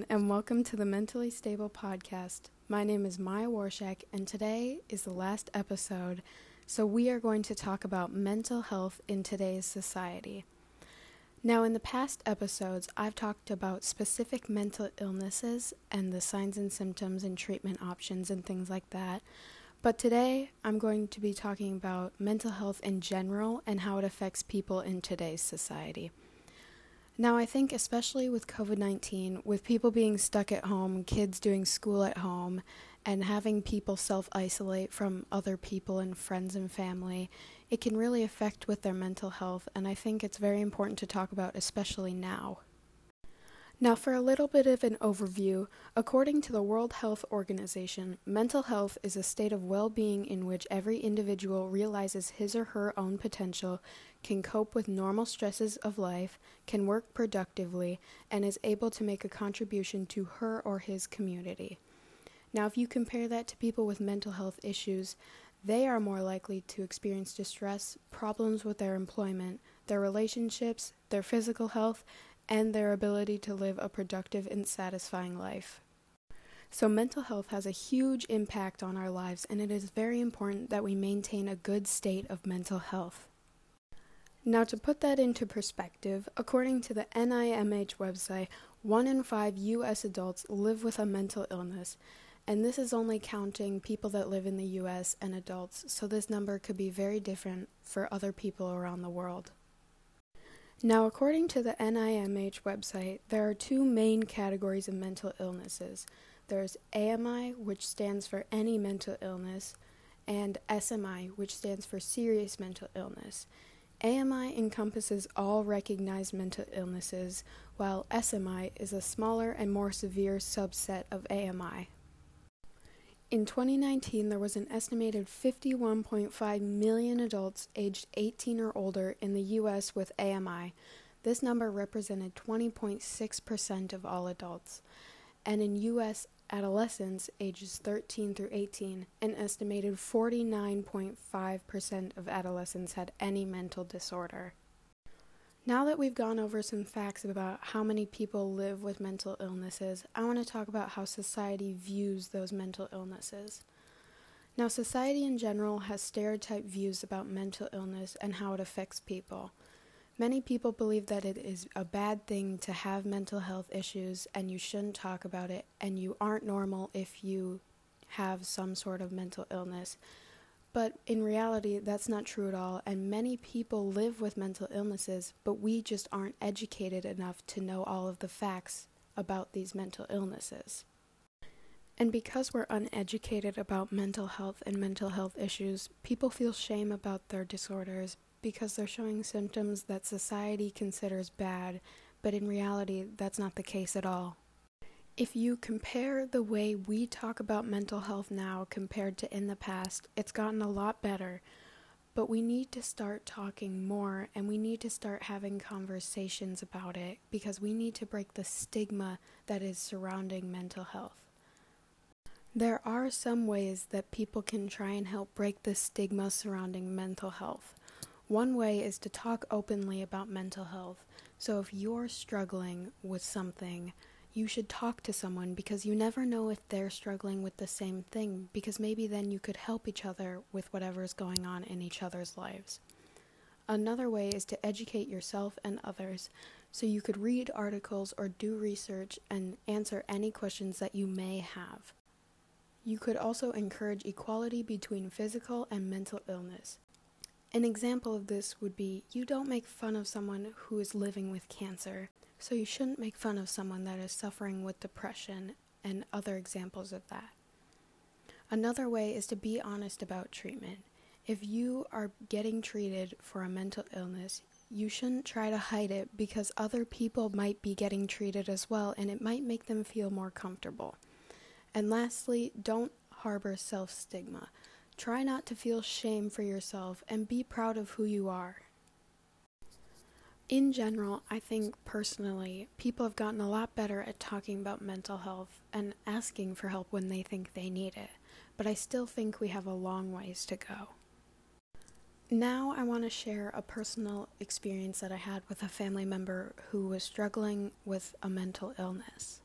everyone, and welcome to the Mentally Stable Podcast. My name is Maya Warshak, and today is the last episode, so we are going to talk about mental health in today's society. Now, in the past episodes, I've talked about specific mental illnesses and the signs and symptoms and treatment options and things like that. But today, I'm going to be talking about mental health in general and how it affects people in today's society. Now, I think, especially with COVID 19, with people being stuck at home, kids doing school at home, and having people self isolate from other people and friends and family, it can really affect with their mental health, and I think it's very important to talk about, especially now. Now, for a little bit of an overview, according to the World Health Organization, mental health is a state of well being in which every individual realizes his or her own potential, can cope with normal stresses of life, can work productively, and is able to make a contribution to her or his community. Now, if you compare that to people with mental health issues, they are more likely to experience distress, problems with their employment, their relationships, their physical health, and their ability to live a productive and satisfying life. So, mental health has a huge impact on our lives, and it is very important that we maintain a good state of mental health. Now, to put that into perspective, according to the NIMH website, one in five U.S. adults live with a mental illness, and this is only counting people that live in the U.S. and adults, so this number could be very different for other people around the world. Now, according to the NIMH website, there are two main categories of mental illnesses. There's AMI, which stands for any mental illness, and SMI, which stands for serious mental illness. AMI encompasses all recognized mental illnesses, while SMI is a smaller and more severe subset of AMI. In 2019, there was an estimated 51.5 million adults aged 18 or older in the U.S. with AMI. This number represented 20.6% of all adults. And in U.S. adolescents ages 13 through 18, an estimated 49.5% of adolescents had any mental disorder. Now that we've gone over some facts about how many people live with mental illnesses, I want to talk about how society views those mental illnesses. Now, society in general has stereotyped views about mental illness and how it affects people. Many people believe that it is a bad thing to have mental health issues and you shouldn't talk about it, and you aren't normal if you have some sort of mental illness. But in reality, that's not true at all, and many people live with mental illnesses, but we just aren't educated enough to know all of the facts about these mental illnesses. And because we're uneducated about mental health and mental health issues, people feel shame about their disorders because they're showing symptoms that society considers bad, but in reality, that's not the case at all. If you compare the way we talk about mental health now compared to in the past, it's gotten a lot better. But we need to start talking more and we need to start having conversations about it because we need to break the stigma that is surrounding mental health. There are some ways that people can try and help break the stigma surrounding mental health. One way is to talk openly about mental health. So if you're struggling with something, you should talk to someone because you never know if they're struggling with the same thing, because maybe then you could help each other with whatever's going on in each other's lives. Another way is to educate yourself and others, so you could read articles or do research and answer any questions that you may have. You could also encourage equality between physical and mental illness. An example of this would be you don't make fun of someone who is living with cancer. So you shouldn't make fun of someone that is suffering with depression and other examples of that. Another way is to be honest about treatment. If you are getting treated for a mental illness, you shouldn't try to hide it because other people might be getting treated as well and it might make them feel more comfortable. And lastly, don't harbor self stigma. Try not to feel shame for yourself and be proud of who you are. In general, I think personally, people have gotten a lot better at talking about mental health and asking for help when they think they need it, but I still think we have a long ways to go. Now, I want to share a personal experience that I had with a family member who was struggling with a mental illness.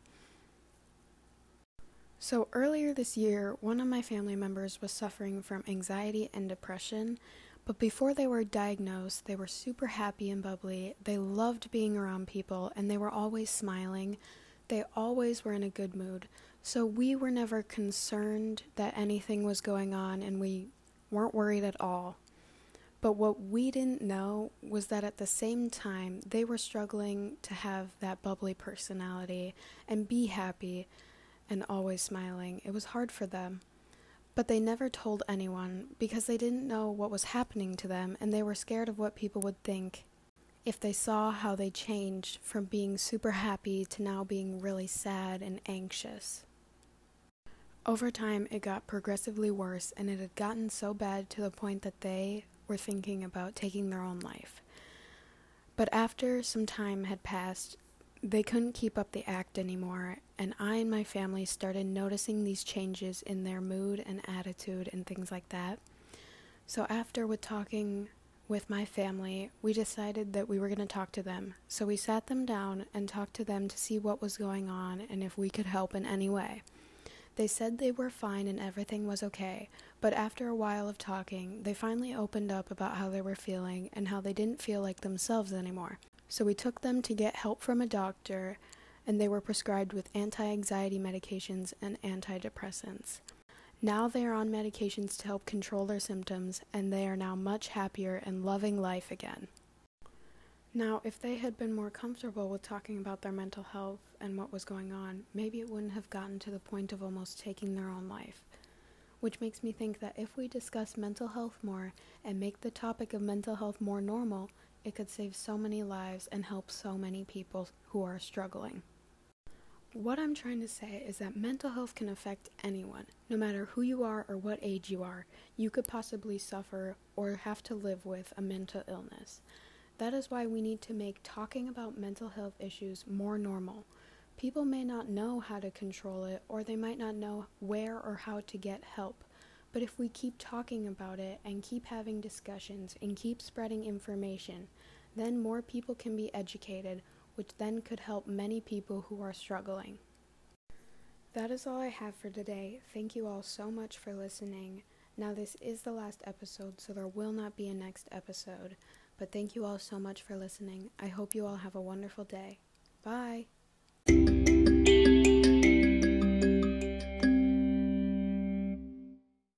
So, earlier this year, one of my family members was suffering from anxiety and depression, but before they were diagnosed, they were super happy and bubbly. They loved being around people and they were always smiling. They always were in a good mood. So, we were never concerned that anything was going on and we weren't worried at all. But what we didn't know was that at the same time, they were struggling to have that bubbly personality and be happy and always smiling. It was hard for them. But they never told anyone because they didn't know what was happening to them and they were scared of what people would think if they saw how they changed from being super happy to now being really sad and anxious. Over time, it got progressively worse, and it had gotten so bad to the point that they were thinking about taking their own life. But after some time had passed, they couldn't keep up the act anymore, and I and my family started noticing these changes in their mood and attitude and things like that. So, after with talking with my family, we decided that we were going to talk to them. So, we sat them down and talked to them to see what was going on and if we could help in any way. They said they were fine and everything was okay, but after a while of talking, they finally opened up about how they were feeling and how they didn't feel like themselves anymore. So we took them to get help from a doctor, and they were prescribed with anti anxiety medications and antidepressants. Now they are on medications to help control their symptoms, and they are now much happier and loving life again. Now, if they had been more comfortable with talking about their mental health and what was going on, maybe it wouldn't have gotten to the point of almost taking their own life. Which makes me think that if we discuss mental health more and make the topic of mental health more normal, it could save so many lives and help so many people who are struggling. What I'm trying to say is that mental health can affect anyone, no matter who you are or what age you are. You could possibly suffer or have to live with a mental illness. That is why we need to make talking about mental health issues more normal. People may not know how to control it, or they might not know where or how to get help. But if we keep talking about it and keep having discussions and keep spreading information, then more people can be educated, which then could help many people who are struggling. That is all I have for today. Thank you all so much for listening. Now, this is the last episode, so there will not be a next episode. But thank you all so much for listening. I hope you all have a wonderful day. Bye.